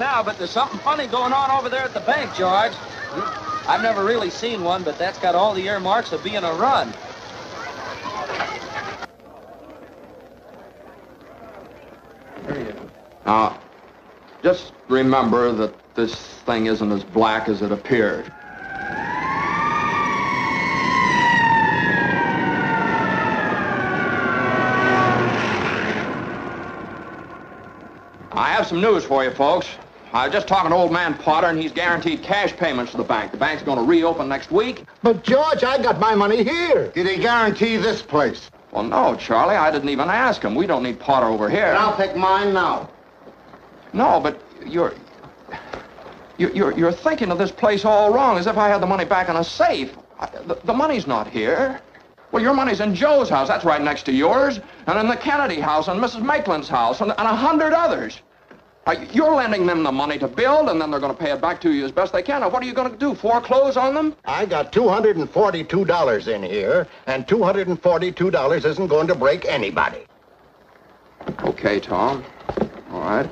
Now, but there's something funny going on over there at the bank, George. I've never really seen one, but that's got all the earmarks of being a run. Now, just remember that this thing isn't as black as it appeared. I have some news for you, folks. I was just talking to old man Potter, and he's guaranteed cash payments to the bank. The bank's going to reopen next week. But, George, I got my money here. Did he guarantee this place? Well, no, Charlie, I didn't even ask him. We don't need Potter over here. And I'll take mine now. No, but you're, you're, you're, you're thinking of this place all wrong, as if I had the money back in a safe. I, the, the money's not here. Well, your money's in Joe's house. That's right next to yours. And in the Kennedy house, and Mrs. Maitland's house, and, and a hundred others. Uh, you're lending them the money to build, and then they're going to pay it back to you as best they can. Now, what are you going to do? Foreclose on them? I got $242 in here, and $242 isn't going to break anybody. Okay, Tom. All right.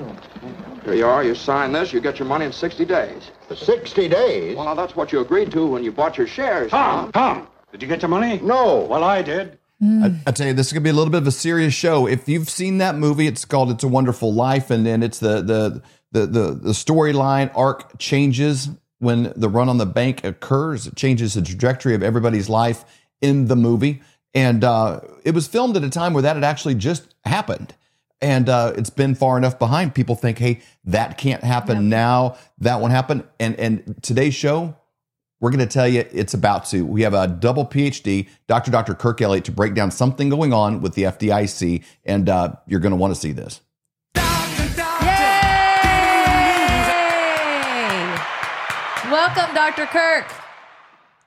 Here you are. You sign this. You get your money in 60 days. 60 days? Well, now, that's what you agreed to when you bought your shares. Tom, Tom, did you get your money? No. Well, I did. I, I tell you, this is gonna be a little bit of a serious show. If you've seen that movie, it's called "It's a Wonderful Life," and then it's the the the the, the storyline arc changes when the run on the bank occurs. It changes the trajectory of everybody's life in the movie, and uh, it was filmed at a time where that had actually just happened. And uh, it's been far enough behind. People think, "Hey, that can't happen now. That won't happen." And and today's show, we're going to tell you it's about to. We have a double PhD, Dr. Dr. Kirk Elliott, to break down something going on with the FDIC, and uh, you're going to want to see this. Yay! Welcome, Dr. Kirk.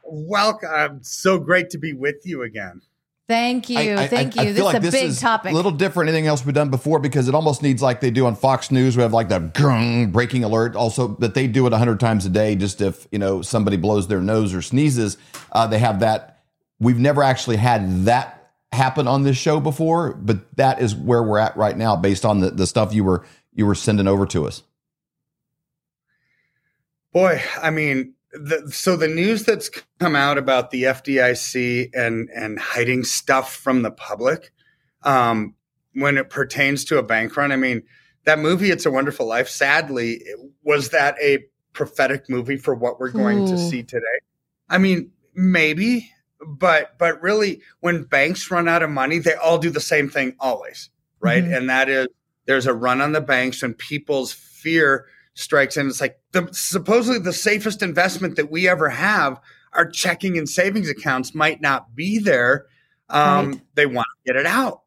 Welcome. So great to be with you again. Thank you. I- I- Thank I you. feel this like is a big is topic. A little different than anything else we've done before because it almost needs like they do on Fox News. We have like the grung breaking alert. Also, that they do it a hundred times a day. Just if you know somebody blows their nose or sneezes, uh, they have that. We've never actually had that happen on this show before, but that is where we're at right now, based on the, the stuff you were you were sending over to us. Boy, I mean, the, so the news that's come out about the FDIC and and hiding stuff from the public um, when it pertains to a bank run. I mean, that movie, "It's a Wonderful Life." Sadly, was that a prophetic movie for what we're going to see today? I mean, maybe, but but really, when banks run out of money, they all do the same thing always, right? Mhm. And that is there's a run on the banks, and people's fear strikes in. It's like the supposedly the safest investment that we ever have, our checking and savings accounts might not be there. Um, Right. They want to get it out,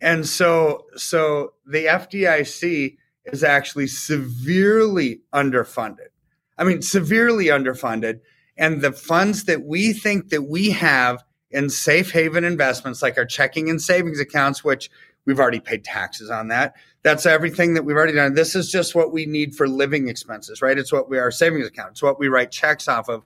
and so so the FDIC is actually severely underfunded. I mean, severely underfunded, and the funds that we think that we have in safe haven investments, like our checking and savings accounts, which we've already paid taxes on that. That's everything that we've already done. This is just what we need for living expenses, right? It's what we our savings account. It's what we write checks off of.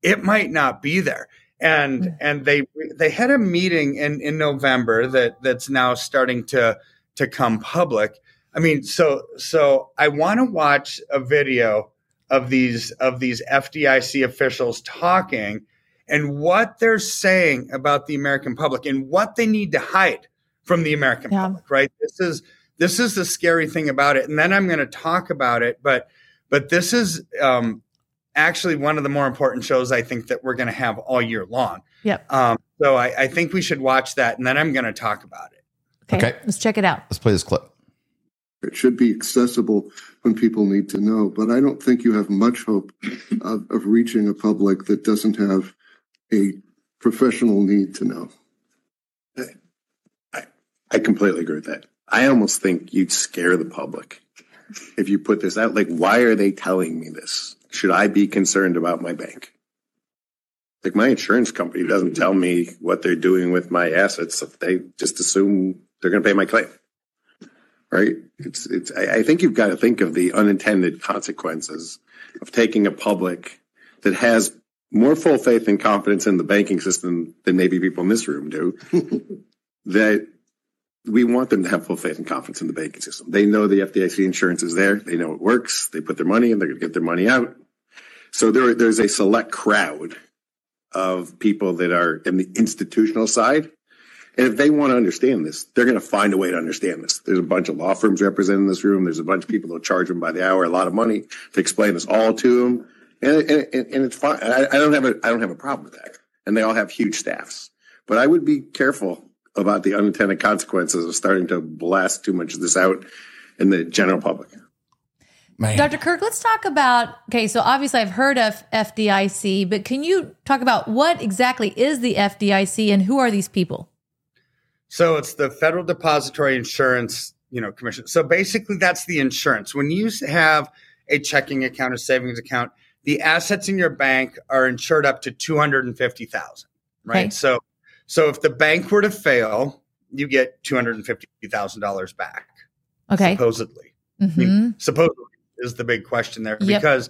It might not be there. And hmm. and they they had a meeting in in November that that's now starting to to come public. I mean, so so I want to watch a video of these of these FDIC officials talking and what they're saying about the American public and what they need to hide from the American Yeah. public, right? This is this is the scary thing about it. And then I'm going to talk about it, but but this is um, actually one of the more important shows I think that we're going to have all year long. Yep. Um, so I, I think we should watch that, and then I'm going to talk about it. Okay. Okay. Let's check it out. Let's play this clip. It should be accessible when people need to know, but I don't think you have much hope of, of reaching a public that doesn't have a professional need to know. I completely agree with that. I almost think you'd scare the public if you put this out. Like, why are they telling me this? Should I be concerned about my bank? Like, my insurance company doesn't tell me what they're doing with my assets. They just assume they're going to pay my claim. Right? It's, it's, I, I think you've got to think of the unintended consequences of taking a public that has more full faith and confidence in the banking system than maybe people in this room do. that we want them to have full faith and confidence in the banking system. They know the FDIC insurance is there. They know it works. They put their money in. They're going to get their money out. So there, there's a select crowd of people that are in the institutional side. And if they want to understand this, they're going to find a way to understand this. There's a bunch of law firms represented in this room. There's a bunch of people that charge them by the hour a lot of money to explain this all to them. And, and, and it's fine. I, I don't have a, I don't have a problem with that. And they all have huge staffs. But I would be careful about the unintended consequences of starting to blast too much of this out in the general public. Man. Dr. Kirk, let's talk about. Okay, so obviously I've heard of FDIC, but can you talk about what exactly is the FDIC and who are these people? So it's the Federal Depository Insurance, you know, Commission. So basically, that's the insurance. When you have a checking account, or savings account, the assets in your bank are insured up to two hundred and fifty thousand. Right. Okay. So, so if the bank were to fail, you get two hundred and fifty thousand dollars back. Okay. Supposedly. I hmm mean, supposedly is the big question there Yep. because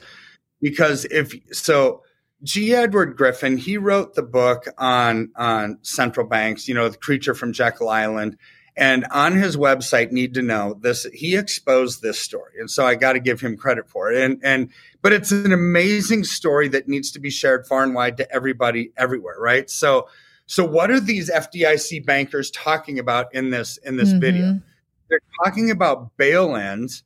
because if so G. Edward Griffin, he wrote the book on on central banks, you know, the creature from Jekyll Island. And on his website, need to know this, he exposed this story. And so I got to give him credit for it. And and but it's an amazing story that needs to be shared far and wide to everybody everywhere, right? So so what are these FDIC bankers talking about in this in this Mhm. video? They're talking about bail-ins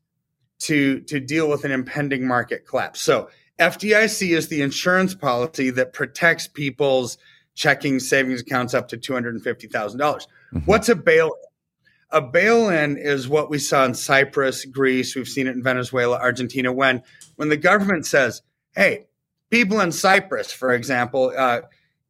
to to deal with an impending market collapse. So FDIC is the insurance policy that protects people's checking savings accounts up to two hundred and fifty thousand dollars. What's a bail-in? A bail-in is what we saw in Cyprus, Greece. We've seen it in Venezuela, Argentina. When when the government says, "Hey, people in Cyprus, for example, uh,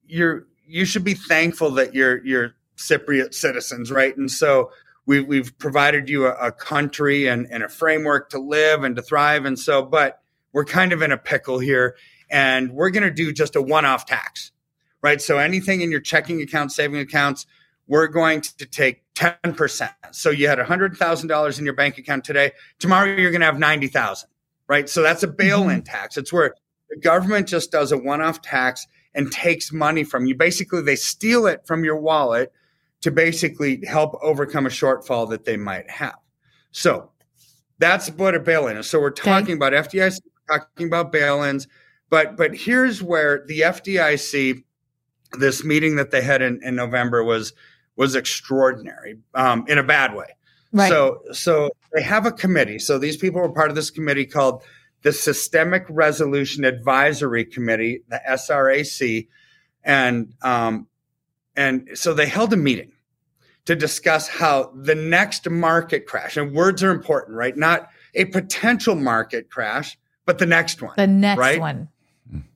you're you should be thankful that you're you're Cypriot citizens, right?" And so we've we've provided you a, a country and, and a framework to live and to thrive, and so but we're kind of in a pickle here, and we're going to do just a one-off tax, right? So anything in your checking account, saving accounts, we're going to take 10%. So you had $100,000 in your bank account today. Tomorrow you're going to have 90,000, right? So that's a bail-in mm-hmm. tax. It's where the government just does a one-off tax and takes money from you. Basically, they steal it from your wallet to basically help overcome a shortfall that they might have. So that's what a bail-in is. So we're talking about FDIC, talking about bail-ins, but but here's where the FDIC, this meeting that they had in, in November was was extraordinary um, in a bad way. Right. So so they have a committee. So these people were part of this committee called the Systemic Resolution Advisory Committee, the SRAC, and um, and so they held a meeting to discuss how the next market crash and words are important, right? Not a potential market crash, but the next one. The next right? one.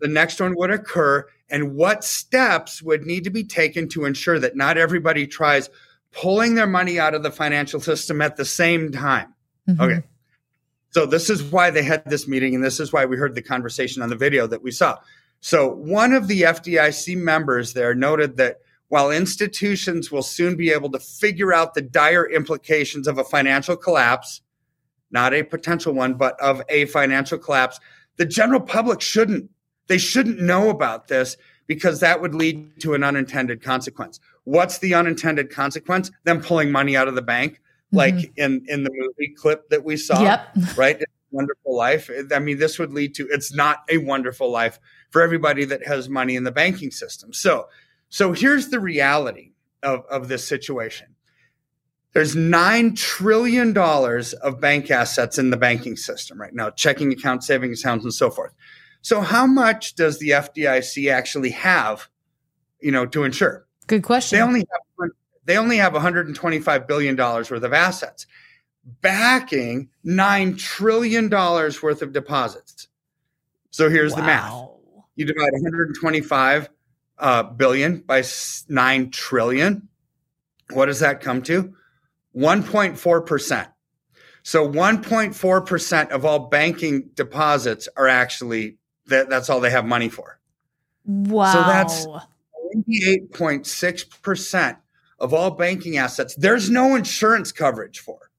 the next one would occur and what steps would need to be taken to ensure that not everybody tries pulling their money out of the financial system at the same time. Mhm. Okay. So this is why they had this meeting and this is why we heard the conversation on the video that we saw. So one of the FDIC members there noted that while institutions will soon be able to figure out the dire implications of a financial collapse, not a potential one, but of a financial collapse, the general public shouldn't. They shouldn't know about this because that would lead to an unintended consequence. What's the unintended consequence? Them pulling money out of the bank, like mm-hmm. in in the movie clip that we saw. Yep. Right. Wonderful life. I mean, this would lead to. It's not a wonderful life for everybody that has money in the banking system. So, so here's the reality of of this situation. There's nine trillion dollars of bank assets in the banking system right now, checking accounts, savings accounts, and so forth. So, how much does the FDIC actually have, you know, to insure? Good question. They only have they only have 125 billion dollars worth of assets, backing nine trillion dollars worth of deposits. So here's the math: you divide 125 uh, billion by s- nine trillion. What does that come to? 1.4 percent. So 1.4 percent of all banking deposits are actually that, that's all they have money for. Wow. So that's 98.6% of all banking assets, there's no insurance coverage for.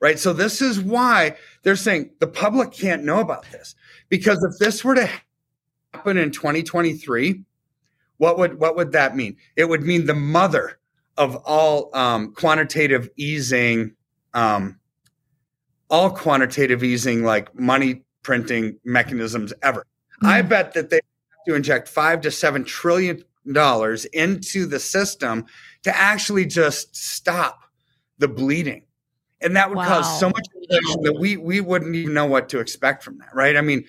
Right. So this is why they're saying the public can't know about this. Because if this were to happen in 2023, what would what would that mean? It would mean the mother of all um, quantitative easing, um, all quantitative easing like money printing mechanisms ever. I bet that they have to inject five to seven trillion dollars into the system to actually just stop the bleeding. And that would cause so much inflation that we we wouldn't even know what to expect from that, right? I mean,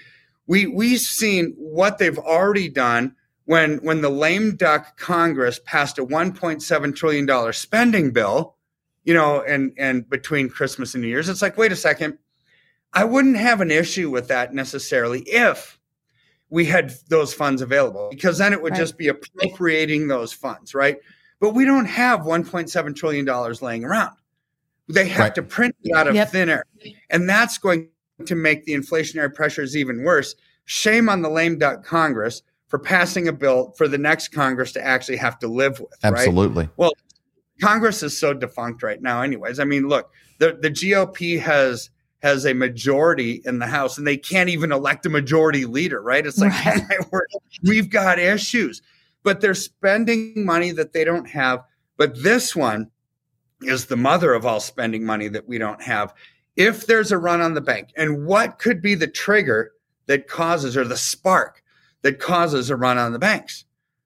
we we've seen what they've already done when when the lame duck Congress passed a 1.7 trillion dollar spending bill, you know, and and between Christmas and New Year's, it's like, wait a second, I wouldn't have an issue with that necessarily if we had those funds available because then it would Right. just be appropriating those funds, right? But we don't have 1.7 trillion dollars laying around. They have Right. to print it out of Yep. thin air, and that's going to make the inflationary pressures even worse. Shame on the lame duck Congress for passing a bill for the next Congress to actually have to live with. right? Absolutely. Well, Congress is so defunct right now, anyways. I mean, look, the the GOP has has a majority in the House, and they can't even elect a majority leader, right? It's like, Right. we've got issues, but they're spending money that they don't have. But this one is the mother of all spending money that we don't have. If there's a run on the bank, and what could be the trigger that causes or the spark that causes a run on the banks?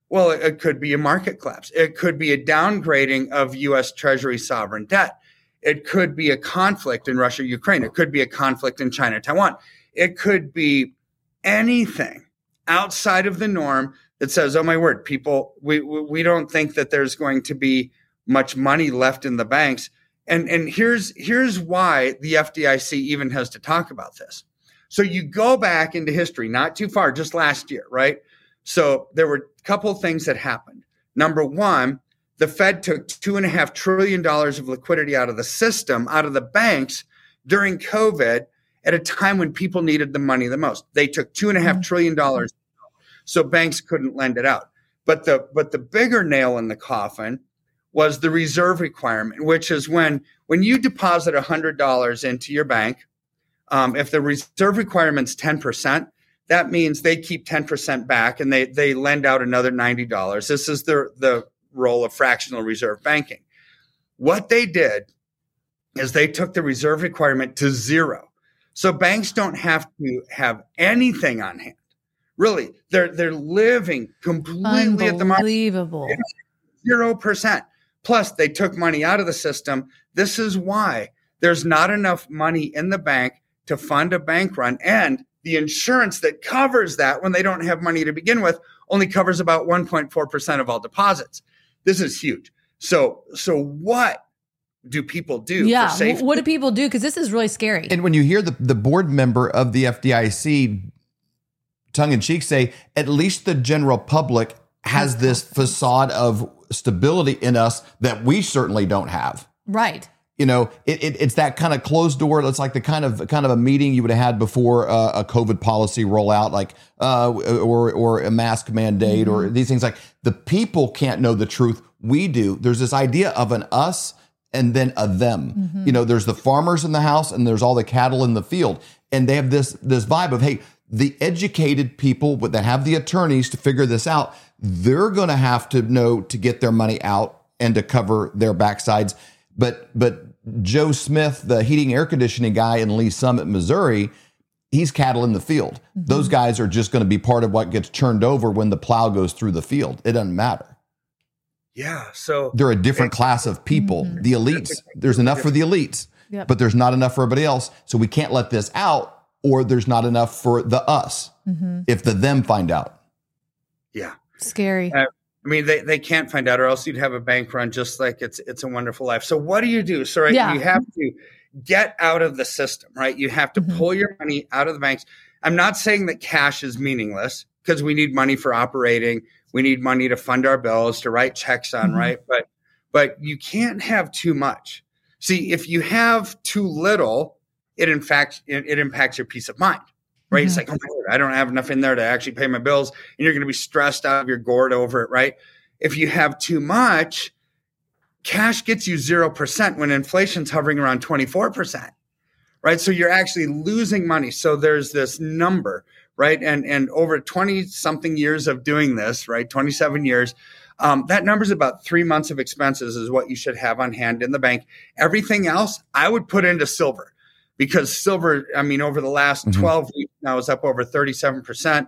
Well, it, it could be a market collapse. It could be a downgrading of US Treasury sovereign debt. It could be a conflict in Russia, Ukraine. It could be a conflict in China, Taiwan. It could be anything outside of the norm that says, oh my word, people, we, we, don't think that there's going to be much money left in the banks. And, and here's, here's why the FDIC even has to talk about this. So you go back into history, not too far, just last year, right? So there were a couple things that happened. Number one, the Fed took two and a half trillion dollars of liquidity out of the system, out of the banks during COVID at a time when people needed the money the most. They took two and a half trillion dollars, so banks couldn't lend it out. But the but the bigger nail in the coffin was the reserve requirement, which is when when you deposit hundred dollars into your bank, um, if the reserve requirement's ten percent, that means they keep 10% back and they they lend out another $90. This is the the role of fractional reserve banking. What they did is they took the reserve requirement to zero. So banks don't have to have anything on hand. Really, they're they're living completely at the market Unbelievable. zero percent. Plus, they took money out of the system. This is why there's not enough money in the bank to fund a bank run, and the insurance that covers that when they don't have money to begin with only covers about 1.4 percent of all deposits. This is huge. So, so what do people do Yeah. for safety? What do people do? Because this is really scary. And when you hear the, the board member of the FDIC tongue in cheek say, at least the general public has this facade of stability in us that we certainly don't have. right. You know, it, it, it's that kind of closed door. It's like the kind of kind of a meeting you would have had before uh, a COVID policy rollout, like uh, or or a mask mandate or these things. Like the people can't know the truth. We do. There's this idea of an us and then a them. You know, there's the farmers in the house and there's all the cattle in the field, and they have this this vibe of hey, the educated people that have the attorneys to figure this out, they're going to have to know to get their money out and to cover their backsides. But but Joe Smith, the heating air conditioning guy in Lee's Summit, Missouri, he's cattle in the field. Mm-hmm. Those guys are just going to be part of what gets churned over when the plow goes through the field. It doesn't matter. yeah. So They're a different class of people. Mm-hmm. The elites, there's enough for the elites, Yep. but there's not enough for everybody else. So we can't let this out, or there's not enough for the us mm-hmm. if the them find out. yeah. Scary. Uh, I mean, they, they can't find out, or else you'd have a bank run just like it's it's a wonderful life. So what do you do? So right, Yeah. you have to get out of the system, right? You have to Mhm. pull your money out of the banks. I'm not saying that cash is meaningless because we need money for operating. We need money to fund our bills, to write checks on, Mhm. right? But but you can't have too much. See, if you have too little, it in fact it, it impacts your peace of mind. Right? It's Mhm. like, oh my word, I don't have enough in there to actually pay my bills, and you're going to be stressed out of your gourd over it, right? If you have too much, cash gets you 0% when inflation's hovering around 24%. Right? So you're actually losing money. So there's this number, right? And and over 20 something years of doing this, right? 27 years, Um, that is about three months of expenses is what you should have on hand in the bank. Everything else, I would put into silver because silver, I mean, over the last Mhm. 12 weeks now is up over 37%.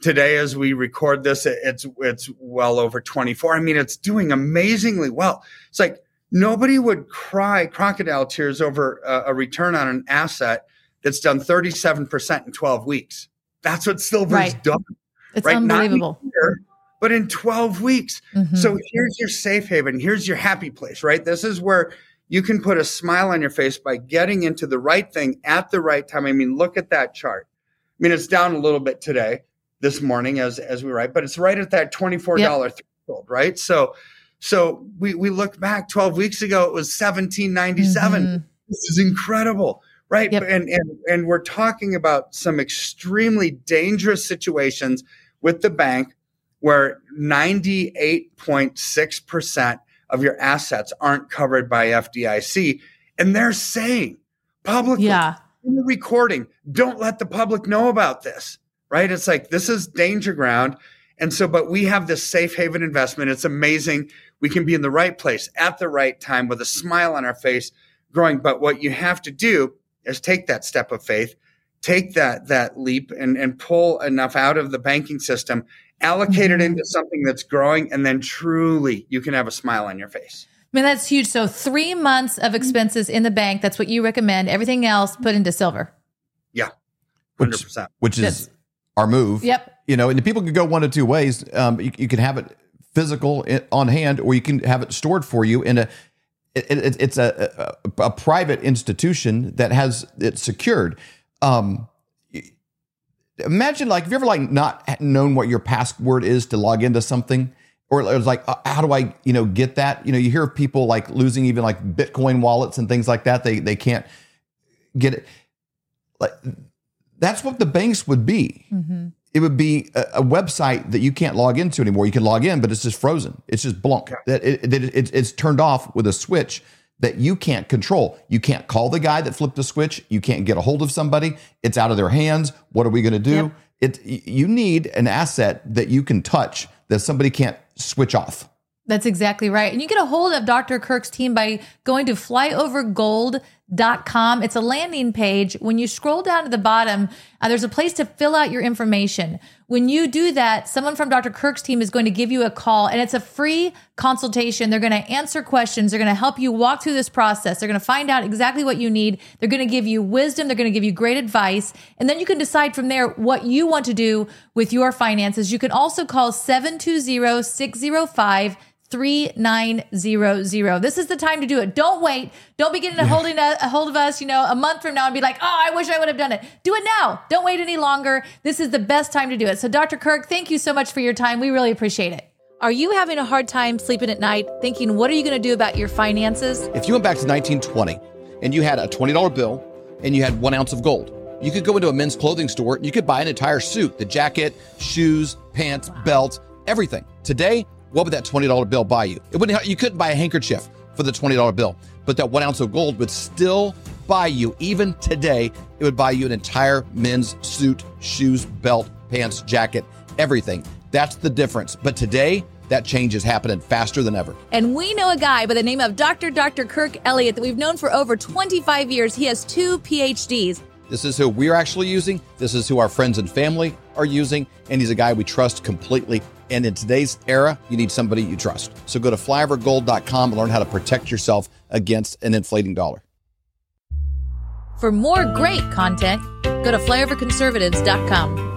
Today, as we record this, it's it's well over 24. I mean, it's doing amazingly well. It's like nobody would cry crocodile tears over a, a return on an asset that's done 37% in 12 weeks. That's what silver's Right. done. It's right? Not in unbelievable. year, but in 12 weeks. Mhm. So here's your safe haven. Here's your happy place, right? This is where you can put a smile on your face by getting into the right thing at the right time. I mean, look at that chart. I mean, it's down a little bit today, this morning as as we write, but it's right at that $24 threshold, right? So so we we look back 12 weeks ago, it was 1797. Mhm. This is incredible. Right. Yep. And, and and we're talking about some extremely dangerous situations with the bank where 98.6% of your assets aren't covered by FDIC. And they're saying publicly Yeah. In the recording, don't let the public know about this. Right. It's like this is danger ground. And so, but we have this safe haven investment. It's amazing. We can be in the right place at the right time with a smile on our face growing. But what you have to do is take that step of faith, take that that leap and, and pull enough out of the banking system, allocate it mm-hmm. into something that's growing, and then truly you can have a smile on your face. I mean, that's huge. So three months of expenses in the bank. That's what you recommend. Everything else put into silver. Yeah. Which- 100%. which is Yes. our move. Yep. You know, and the people can go one of two ways. Um, you, you can have it physical on hand, or you can have it stored for you in a. It, it, it's a, a a private institution that has it secured. Um, imagine like have you ever like not known what your password is to log into something or it was like uh, how do i you know get that you know you hear of people like losing even like bitcoin wallets and things like that they they can't get it like that's what the banks would be it would be a, a website that you can't log into anymore you can log in but it's just frozen it's just blank that it, that it, it's turned off with a switch that you can't control. You can't call the guy that flipped the switch. You can't get a hold of somebody. It's out of their hands. What are we going to do? Yep. It you need an asset that you can touch that somebody can't switch off. That's exactly right. And you get a hold of Dr. Kirk's team by going to flyovergold.com. It's a landing page. When you scroll down to the bottom, uh, there's a place to fill out your information. When you do that, someone from Dr. Kirk's team is going to give you a call and it's a free consultation. They're going to answer questions. They're going to help you walk through this process. They're going to find out exactly what you need. They're going to give you wisdom. They're going to give you great advice. And then you can decide from there what you want to do with your finances. You can also call 720 605 3900. This is the time to do it. Don't wait. Don't be getting a holding a, a hold of us, you know, a month from now and be like, "Oh, I wish I would have done it." Do it now. Don't wait any longer. This is the best time to do it. So Dr. Kirk, thank you so much for your time. We really appreciate it. Are you having a hard time sleeping at night thinking what are you going to do about your finances? If you went back to 1920 and you had a $20 bill and you had one ounce of gold, you could go into a men's clothing store and you could buy an entire suit the jacket, shoes, pants, belt, everything. Today, what would that $20 bill buy you? It wouldn't, you couldn't buy a handkerchief for the $20 bill, but that one ounce of gold would still buy you, even today, it would buy you an entire men's suit, shoes, belt, pants, jacket, everything. That's the difference. But today, that change is happening faster than ever. And we know a guy by the name of Dr. Dr. Kirk Elliott that we've known for over 25 years. He has two PhDs. This is who we're actually using. This is who our friends and family are using. And he's a guy we trust completely. And in today's era, you need somebody you trust. So go to flyovergold.com and learn how to protect yourself against an inflating dollar. For more great content, go to flyoverconservatives.com.